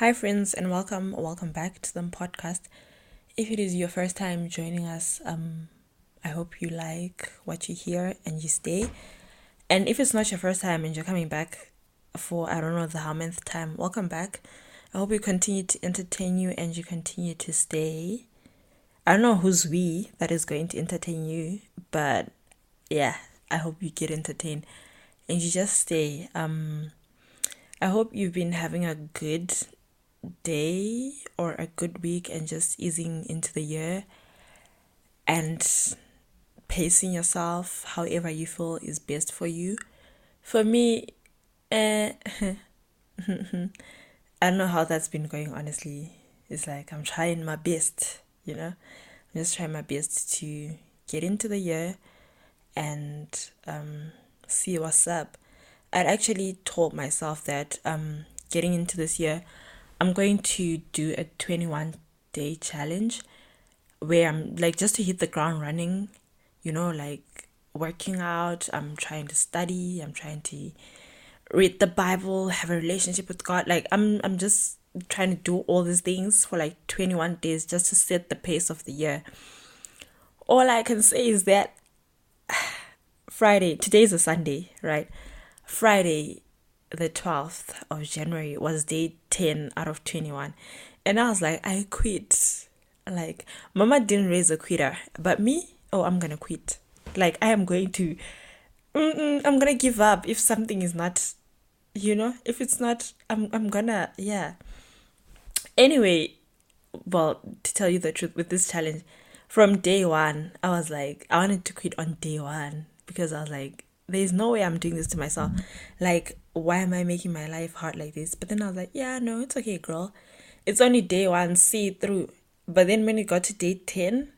Hi, friends, and welcome, welcome back to the podcast. If it is your first time joining us, um, I hope you like what you hear and you stay. And if it's not your first time and you're coming back for I don't know the how many time, welcome back. I hope you continue to entertain you and you continue to stay. I don't know who's we that is going to entertain you, but yeah, I hope you get entertained and you just stay. Um, I hope you've been having a good day or a good week and just easing into the year and pacing yourself however you feel is best for you. For me, uh, I don't know how that's been going honestly. It's like I'm trying my best, you know. I'm just trying my best to get into the year and um, see what's up. I'd actually told myself that um, getting into this year, I'm going to do a 21 day challenge where I'm like just to hit the ground running, you know, like working out, I'm trying to study, I'm trying to read the Bible, have a relationship with God. Like I'm I'm just trying to do all these things for like 21 days just to set the pace of the year. All I can say is that Friday, today's a Sunday, right? Friday, the 12th of January was day 10 out of 21. And I was like, I quit. Like, mama didn't raise a quitter, but me, oh, I'm gonna quit. Like, I am going to, I'm gonna give up if something is not, you know, if it's not, I'm, I'm gonna, yeah. Anyway, well, to tell you the truth, with this challenge, from day one, I was like, I wanted to quit on day one because I was like, there's no way I'm doing this to myself. Like, why am I making my life hard like this? But then I was like, yeah, no, it's okay, girl. It's only day one, see it through. But then when it got to day 10,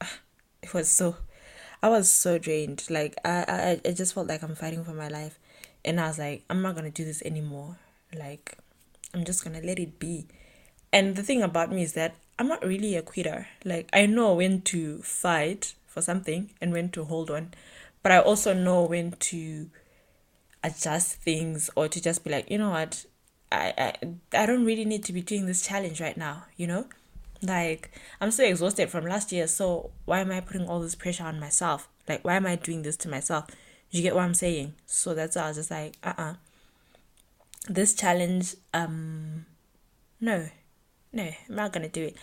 it was so, I was so drained. Like, I, I, I just felt like I'm fighting for my life. And I was like, I'm not going to do this anymore. Like, I'm just going to let it be. And the thing about me is that I'm not really a quitter. Like, I know when to fight for something and when to hold on but I also know when to adjust things or to just be like, you know what, I, I I don't really need to be doing this challenge right now, you know? Like I'm so exhausted from last year, so why am I putting all this pressure on myself? Like why am I doing this to myself? You get what I'm saying? So that's why I was just like, uh uh-uh. uh This challenge, um no. No, I'm not gonna do it.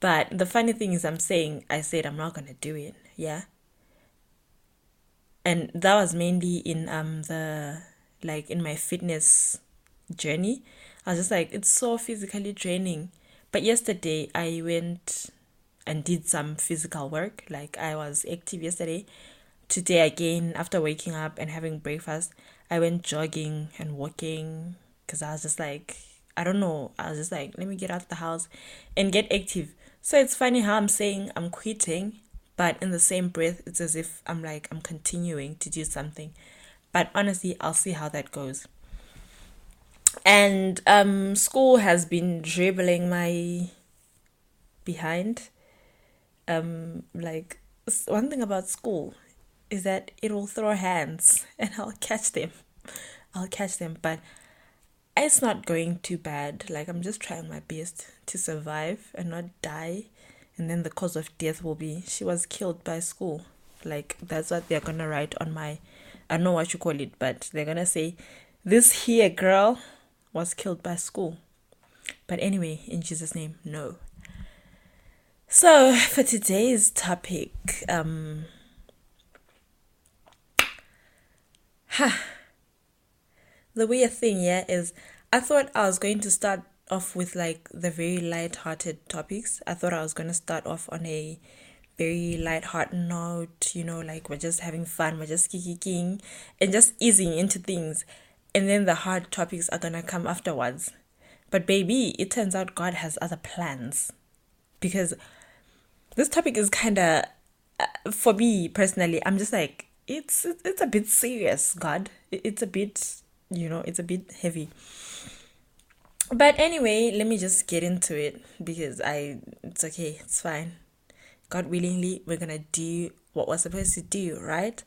But the funny thing is I'm saying I said I'm not gonna do it, yeah? And that was mainly in um the like in my fitness journey. I was just like it's so physically draining. But yesterday i went and did some physical work. Like i was active yesterday. Today again after waking up and having breakfast i went jogging and walking because i was just like i don't know. I was just like let me get out of the house and get active. So it's funny how i'm saying i'm quitting but in the same breath it's as if i'm like i'm continuing to do something. But honestly i'll see how that goes. And um school has been dribbling my behind. Um like one thing about school is that it will throw hands and i'll catch them. I'll catch them but it's not going too bad. Like i'm just trying my best to survive and not die and then the cause of death will be she was killed by school. Like that's what they're gonna write on my i know what you call it but they're gonna say this here girl was killed by school. But anyway in jesus name no. So for today's topic um ha the weird thing yeah is i thought i was going to start off with like the very light-hearted topics. I thought I was going to start off on a very light-hearted note, you know, like we're just having fun, we're just kicking and just easing into things. And then the hard topics are going to come afterwards. But baby, it turns out God has other plans. Because this topic is kind of uh, for me personally, I'm just like it's it's a bit serious, God. It's a bit, you know, it's a bit heavy but anyway let me just get into it because i it's okay it's fine god willingly we're gonna do what we're supposed to do right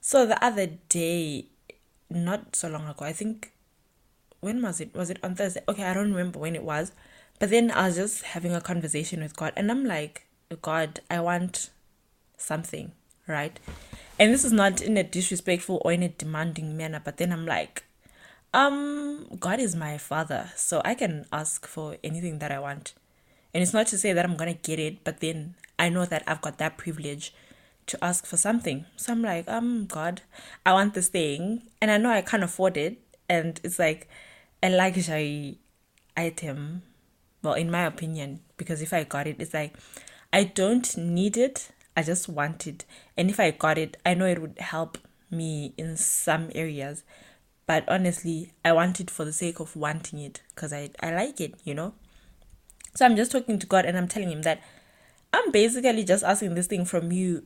so the other day not so long ago i think when was it? Was it on Thursday? Okay, I don't remember when it was. But then I was just having a conversation with God and I'm like, God, I want something, right? And this is not in a disrespectful or in a demanding manner, but then I'm like, um, God is my father, so I can ask for anything that I want. And it's not to say that I'm gonna get it, but then I know that I've got that privilege to ask for something. So I'm like, um, God, I want this thing, and I know I can't afford it, and it's like a luxury item. Well, in my opinion, because if I got it, it's like I don't need it, I just want it. And if I got it, I know it would help me in some areas. But honestly, I want it for the sake of wanting it because I, I like it, you know? So I'm just talking to God and I'm telling Him that I'm basically just asking this thing from you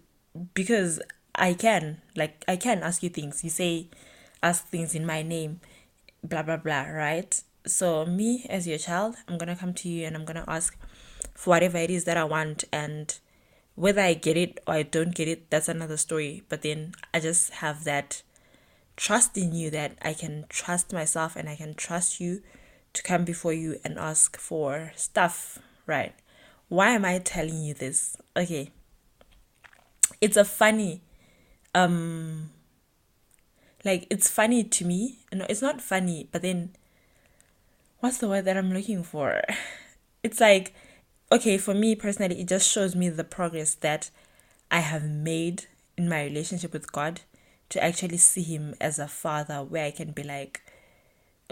because I can. Like, I can ask you things. You say, ask things in my name, blah, blah, blah, right? So, me as your child, I'm going to come to you and I'm going to ask for whatever it is that I want. And whether I get it or I don't get it, that's another story. But then I just have that trust in you that I can trust myself and I can trust you to come before you and ask for stuff, right? Why am I telling you this? Okay. It's a funny um like it's funny to me. No, it's not funny, but then what's the word that I'm looking for? It's like okay, for me personally, it just shows me the progress that I have made in my relationship with God to actually see Him as a father where I can be like,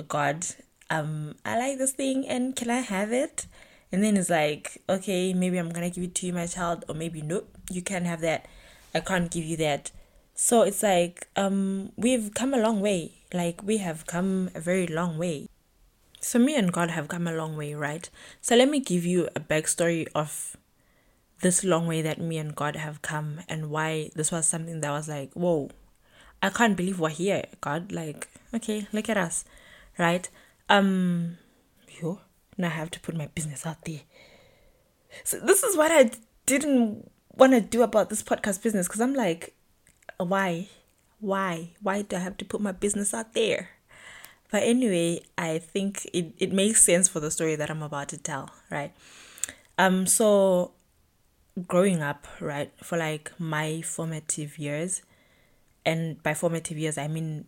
God, um, I like this thing and can I have it? And then it's like, okay, maybe I'm gonna give it to you, my child, or maybe nope, you can't have that. I can't give you that. So it's like, um, we've come a long way. Like we have come a very long way. So, me and God have come a long way, right? So, let me give you a backstory of this long way that me and God have come and why this was something that was like, whoa, I can't believe we're here, God. Like, okay, look at us, right? Um, yo, now I have to put my business out there. So, this is what I didn't want to do about this podcast business because I'm like, why? Why? Why do I have to put my business out there? But anyway, I think it, it makes sense for the story that I'm about to tell, right? Um, so growing up, right, for like my formative years, and by formative years I mean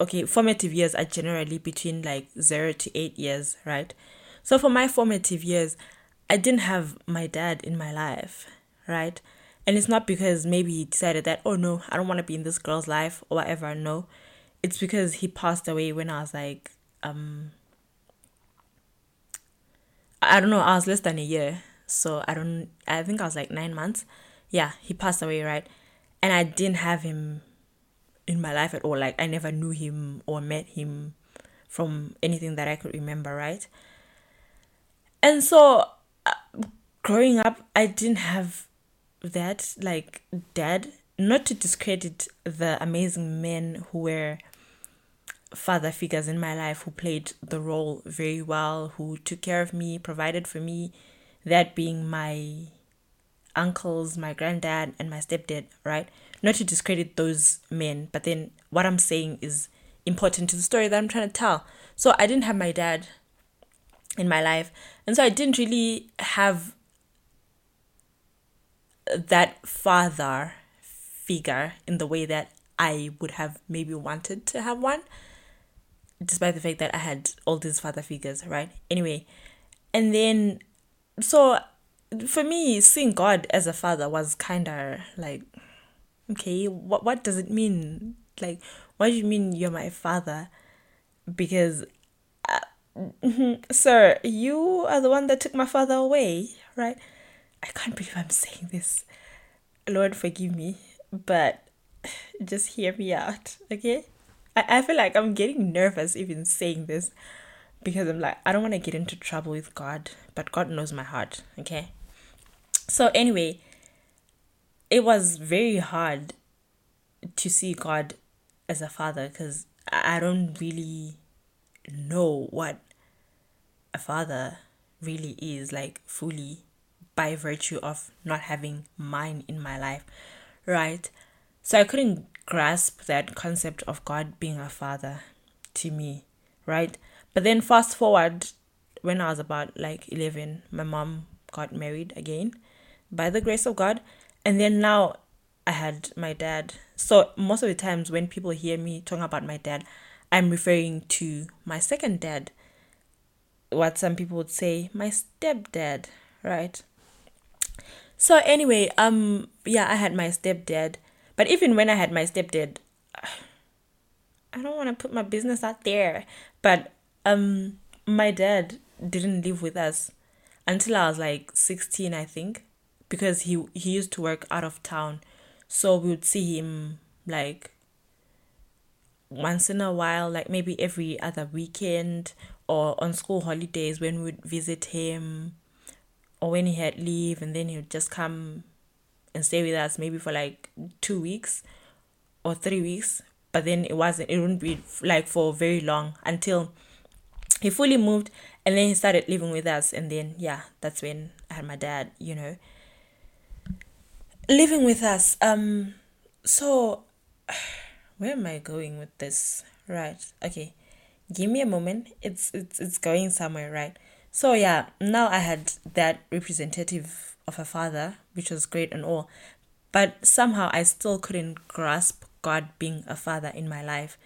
okay, formative years are generally between like zero to eight years, right? So for my formative years, I didn't have my dad in my life, right? And it's not because maybe he decided that, oh no, I don't want to be in this girl's life or whatever. No, it's because he passed away when I was like um I don't know, I was less than a year. So I don't I think I was like 9 months. Yeah, he passed away, right? And I didn't have him in my life at all. Like I never knew him or met him from anything that I could remember, right? And so uh, growing up, I didn't have that like dad not to discredit the amazing men who were father figures in my life who played the role very well, who took care of me, provided for me, that being my uncles, my granddad, and my stepdad, right? Not to discredit those men, but then what I'm saying is important to the story that I'm trying to tell. So I didn't have my dad in my life, and so I didn't really have that father figure in the way that I would have maybe wanted to have one despite the fact that I had all these father figures, right? Anyway, and then so for me, seeing God as a father was kind of like, okay, what what does it mean? Like, what do you mean you're my father? Because, uh, sir, you are the one that took my father away, right? I can't believe I'm saying this. Lord, forgive me, but just hear me out, okay? I, I feel like I'm getting nervous even saying this because I'm like, I don't want to get into trouble with God, but God knows my heart, okay? So, anyway, it was very hard to see God as a father because I don't really know what a father really is like fully by virtue of not having mine in my life, right? So I couldn't grasp that concept of God being a father to me right? But then fast forward when I was about like 11, my mom got married again by the grace of God. And then now I had my dad. So most of the times when people hear me talking about my dad, I'm referring to my second dad. What some people would say, my stepdad, right? So anyway, um yeah, I had my stepdad. But even when I had my stepdad, I don't want to put my business out there, but um my dad didn't live with us until I was like 16, I think, because he he used to work out of town. So we would see him like once in a while, like maybe every other weekend or on school holidays when we would visit him or when he had leave and then he would just come and stay with us maybe for like two weeks or three weeks. But then it wasn't it wouldn't be like for very long until he fully moved and then he started living with us. And then yeah that's when i had my dad you know living with us um so where am i going with this? Right okay. Give me a moment. It's it's it's going somewhere right? So yeah now i had that representative of a father which was great and all but somehow i still couldn't grasp God being a father in my life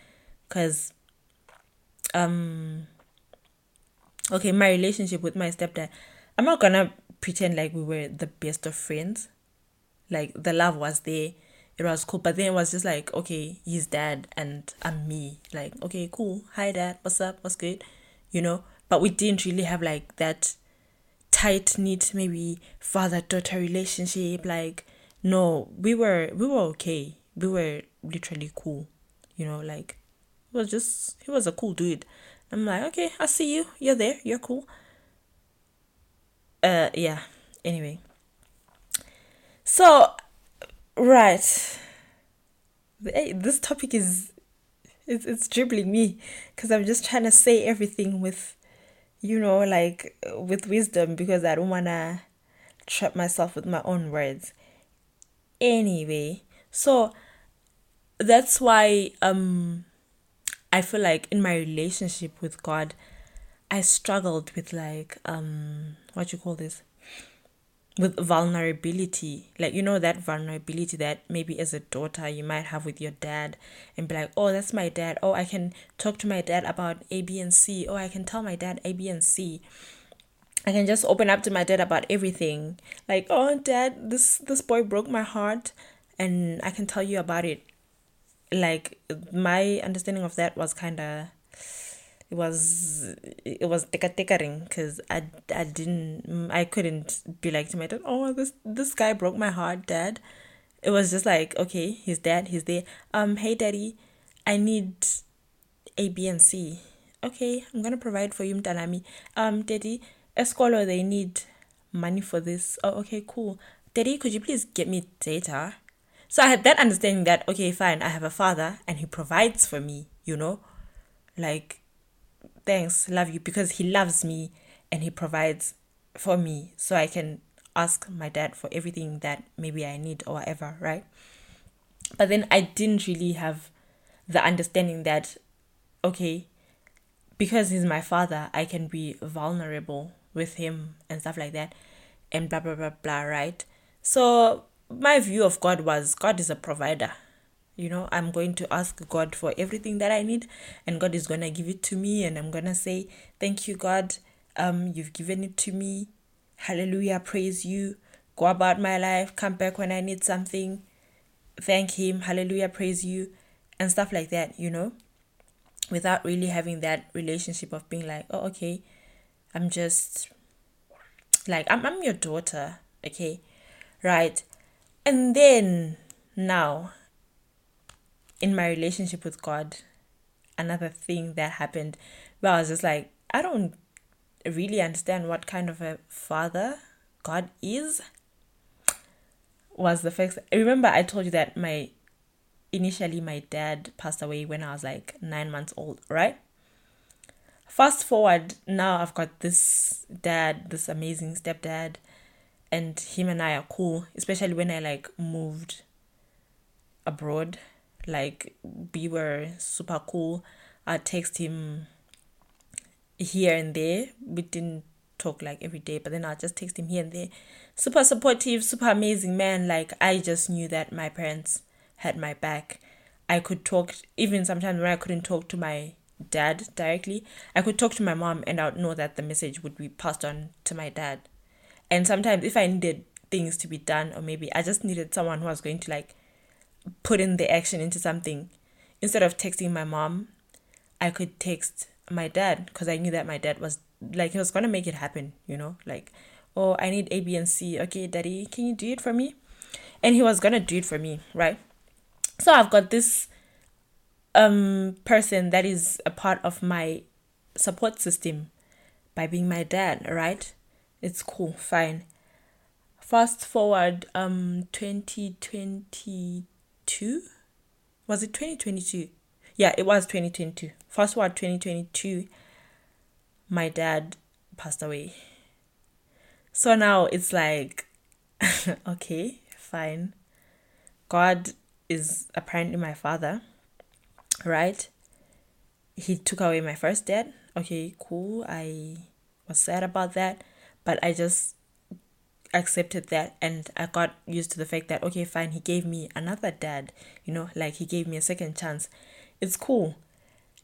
because um okay my relationship with my stepdad I'm not gonna pretend like we were the best of friends like the love was there it was cool but then it was just like okay he's dad and I'm me like okay cool hi dad what's up what's good you know but we didn't really have like that tight knit maybe father daughter relationship like no we were we were okay we were literally cool. You know, like he was just he was a cool dude. I'm like, okay, I see you. You're there. You're cool. Uh, yeah. Anyway. So, right. Hey, this topic is it's it's dribbling me because I'm just trying to say everything with, you know, like with wisdom because I don't wanna trap myself with my own words. Anyway, so that's why um I feel like in my relationship with God, I struggled with like um what you call this with vulnerability. Like you know that vulnerability that maybe as a daughter you might have with your dad and be like oh that's my dad. Oh i can talk to my dad about a b and c. Oh i can tell my dad a b and c. I can just open up to my dad about everything. Like oh dad this this boy broke my heart and i can tell you about it. Like my understanding of that was kind of it was it was ring because I, I didn't I couldn't be like to my dad oh this this guy broke my heart dad. It was just like okay he's dead he's there. Um hey daddy I need A B and C. Okay I'm gonna provide for you mtanami um daddy escolo they need money for this. Oh okay cool. Daddy could you please get me data? So I had that understanding that, okay, fine, I have a father and he provides for me, you know? Like, thanks, love you, because he loves me and he provides for me. So I can ask my dad for everything that maybe I need or whatever, right? But then I didn't really have the understanding that, okay, because he's my father, I can be vulnerable with him and stuff like that, and blah, blah, blah, blah, right? So my view of God was God is a provider. You know, I'm going to ask God for everything that I need, and God is gonna give it to me, and I'm gonna say, Thank you, God. Um, you've given it to me. Hallelujah, praise you. Go about my life, come back when I need something. Thank him, hallelujah, praise you, and stuff like that, you know, without really having that relationship of being like, oh, okay, I'm just like, I'm, I'm your daughter, okay, right? And then now, in my relationship with God, another thing that happened where I was just like, I don't really understand what kind of a father God is. Was the first. Remember, I told you that my initially my dad passed away when I was like nine months old, right? Fast forward, now I've got this dad, this amazing stepdad and him and I are cool, especially when I like moved abroad. Like we were super cool. I text him here and there. We didn't talk like every day, but then I'll just text him here and there. Super supportive, super amazing man. Like I just knew that my parents had my back. I could talk even sometimes when I couldn't talk to my dad directly, I could talk to my mom and I would know that the message would be passed on to my dad. And sometimes if I needed things to be done or maybe I just needed someone who was going to like put in the action into something, instead of texting my mom, I could text my dad because I knew that my dad was like he was gonna make it happen, you know, like oh I need A B and C. Okay, daddy, can you do it for me? And he was gonna do it for me, right? So I've got this um person that is a part of my support system by being my dad, right? It's cool, fine. Fast forward um 2022 was it 2022 yeah it was 2022 fast forward 2022 my dad passed away. So now it's like okay fine. God is apparently my father right? He took away my first dad. Okay cool. I was sad about that but i just accepted that and I got used to the fact that okay fine he gave me another dad you know like he gave me a second chance. It's cool.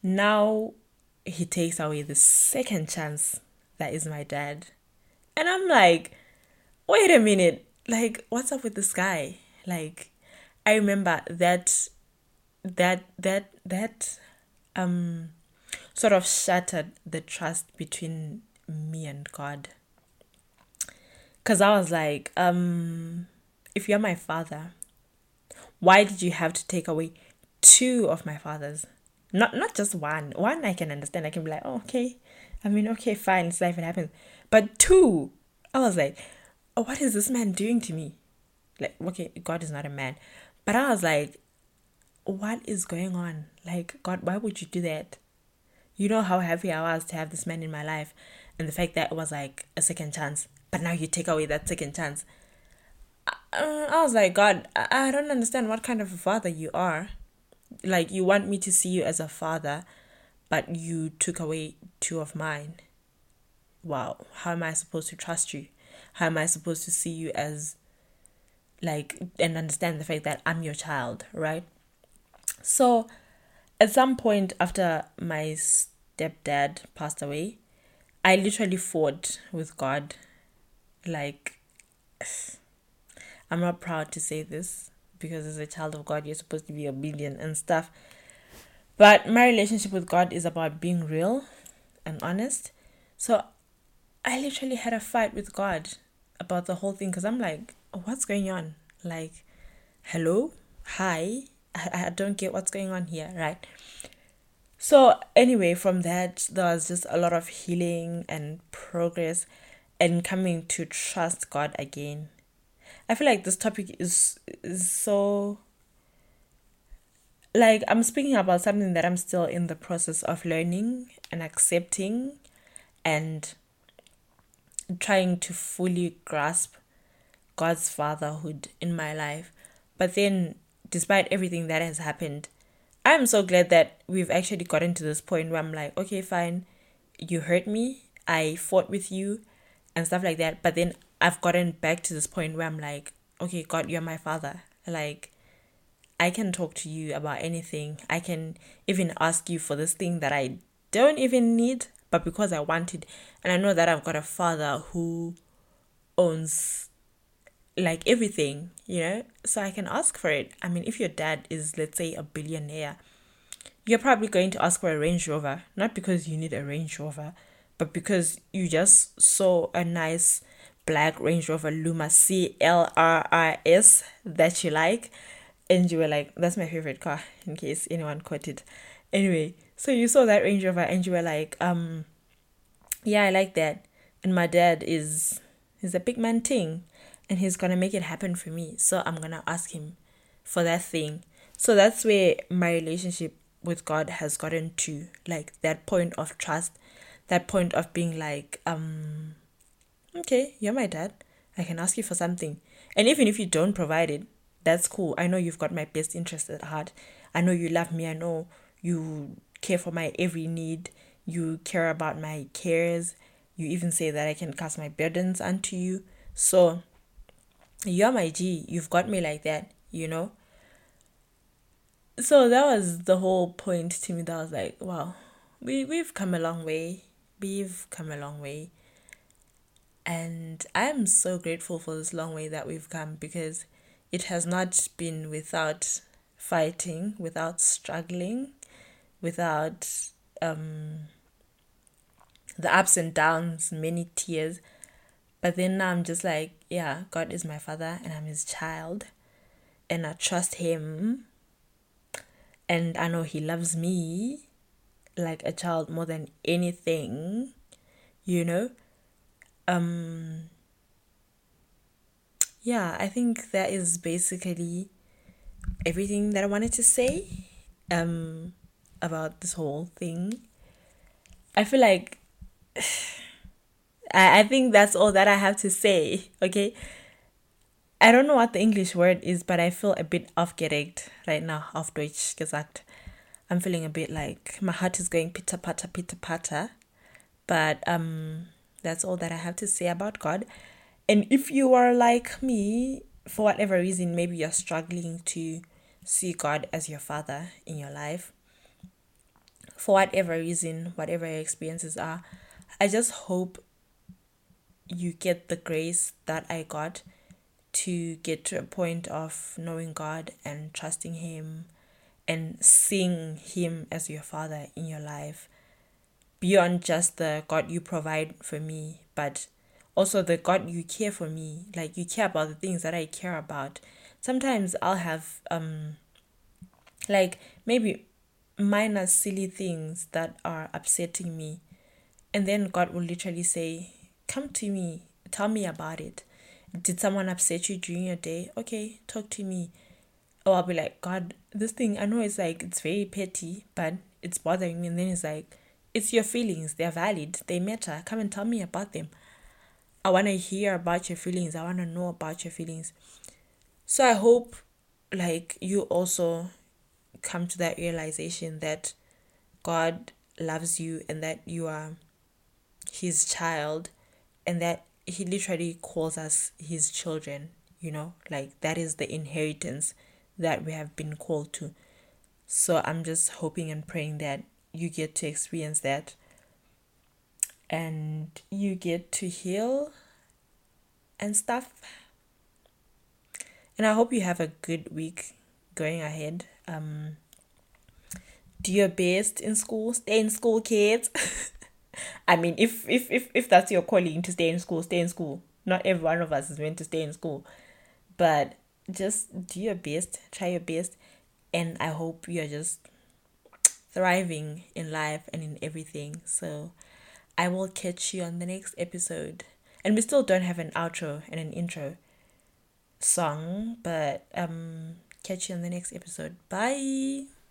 Now he takes away the second chance that is my dad. And I'm like wait a minute. Like what's up with this guy? Like I remember that that that that um sort of shattered the trust between me and God because I was like, um, if you're my father, why did you have to take away two of my fathers? Not not just one. One I can understand. I can be like, oh, okay. I mean, okay, fine, it's life, it happens. But two, I was like, oh, what is this man doing to me? Like, okay, God is not a man. But I was like, what is going on? Like, God, why would you do that? You know how happy I was to have this man in my life and the fact that it was like a second chance but now you take away that second chance. I, uh, I was like, God, I, I don't understand what kind of a father you are. Like, you want me to see you as a father, but you took away two of mine. Wow, how am I supposed to trust you? How am I supposed to see you as, like, and understand the fact that I'm your child, right? So, at some point after my stepdad passed away, I literally fought with God like I'm not proud to say this because as a child of God you're supposed to be obedient and stuff. But my relationship with God is about being real and honest. So I literally had a fight with God about the whole thing because I'm like, what's going on? Like, hello? Hi? I, I don't get what's going on here, right? So, anyway, from that, there was just a lot of healing and progress and coming to trust God again. I feel like this topic is is so like I'm speaking about something that I'm still in the process of learning and accepting and trying to fully grasp God's fatherhood in my life. But then despite everything that has happened, I'm so glad that we've actually gotten to this point where I'm like, okay, fine, you hurt me, I fought with you, and stuff like that. But then I've gotten back to this point where I'm like, okay, God, you're my father. Like, I can talk to you about anything. I can even ask you for this thing that I don't even need, but because I want it. And I know that I've got a father who owns like everything, you know? So I can ask for it. I mean, if your dad is, let's say, a billionaire, you're probably going to ask for a Range Rover, not because you need a Range Rover, but because you just saw a nice black Range Rover Luma C L R R S that you like, and you were like, "That's my favorite car." In case anyone caught it, anyway. So you saw that Range Rover, and you were like, "Um, yeah, I like that." And my dad is he's a big man thing, and he's gonna make it happen for me. So I'm gonna ask him for that thing. So that's where my relationship with God has gotten to, like that point of trust that point of being like, um, okay, you're my dad. I can ask you for something. And even if you don't provide it, that's cool. I know you've got my best interest at heart. I know you love me. I know you care for my every need. You care about my cares. You even say that I can cast my burdens unto you. So, you're my G. You've got me like that, you know? So that was the whole point to me that I was like, wow, we, we've come a long way. We've come a long way. And I'm so grateful for this long way that we've come because it has not been without fighting, without struggling, without um, the ups and downs, many tears. But then now I'm just like, yeah, God is my father and I'm his child. And I trust him. And I know he loves me like a child more than anything, you know? Um yeah, I think that is basically everything that I wanted to say um about this whole thing. I feel like I, I think that's all that I have to say, okay? I don't know what the English word is, but I feel a bit aufgeregt right now, auf Deutsch gesagt. I'm feeling a bit like my heart is going pitter patter, pitter patter. But um, that's all that I have to say about God. And if you are like me, for whatever reason, maybe you're struggling to see God as your father in your life, for whatever reason, whatever your experiences are, I just hope you get the grace that I got to get to a point of knowing God and trusting Him and seeing Him as your Father in your life beyond just the God you provide for me, but also the God you care for me. Like you care about the things that I care about. Sometimes I'll have um like maybe minor silly things that are upsetting me. And then God will literally say, Come to me, tell me about it. Did someone upset you during your day? Okay, talk to me. Or I'll be like, God, this thing, I know it's like, it's very petty, but it's bothering me. And then it's like, it's your feelings. They're valid. They matter. Come and tell me about them. I want to hear about your feelings. I want to know about your feelings. So I hope, like, you also come to that realization that God loves you and that you are his child and that he literally calls us his children, you know, like that is the inheritance that we have been called to. So I'm just hoping and praying that you get to experience that and you get to heal and stuff. And I hope you have a good week going ahead. Um, do your best in school. Stay in school, kids. I mean, if, if if if that's your calling to stay in school, stay in school. Not every one of us is meant to stay in school, but just do your best. Try your best, and I hope you're just thriving in life and in everything. So, I will catch you on the next episode. And we still don't have an outro and an intro song, but um catch you on the next episode. Bye.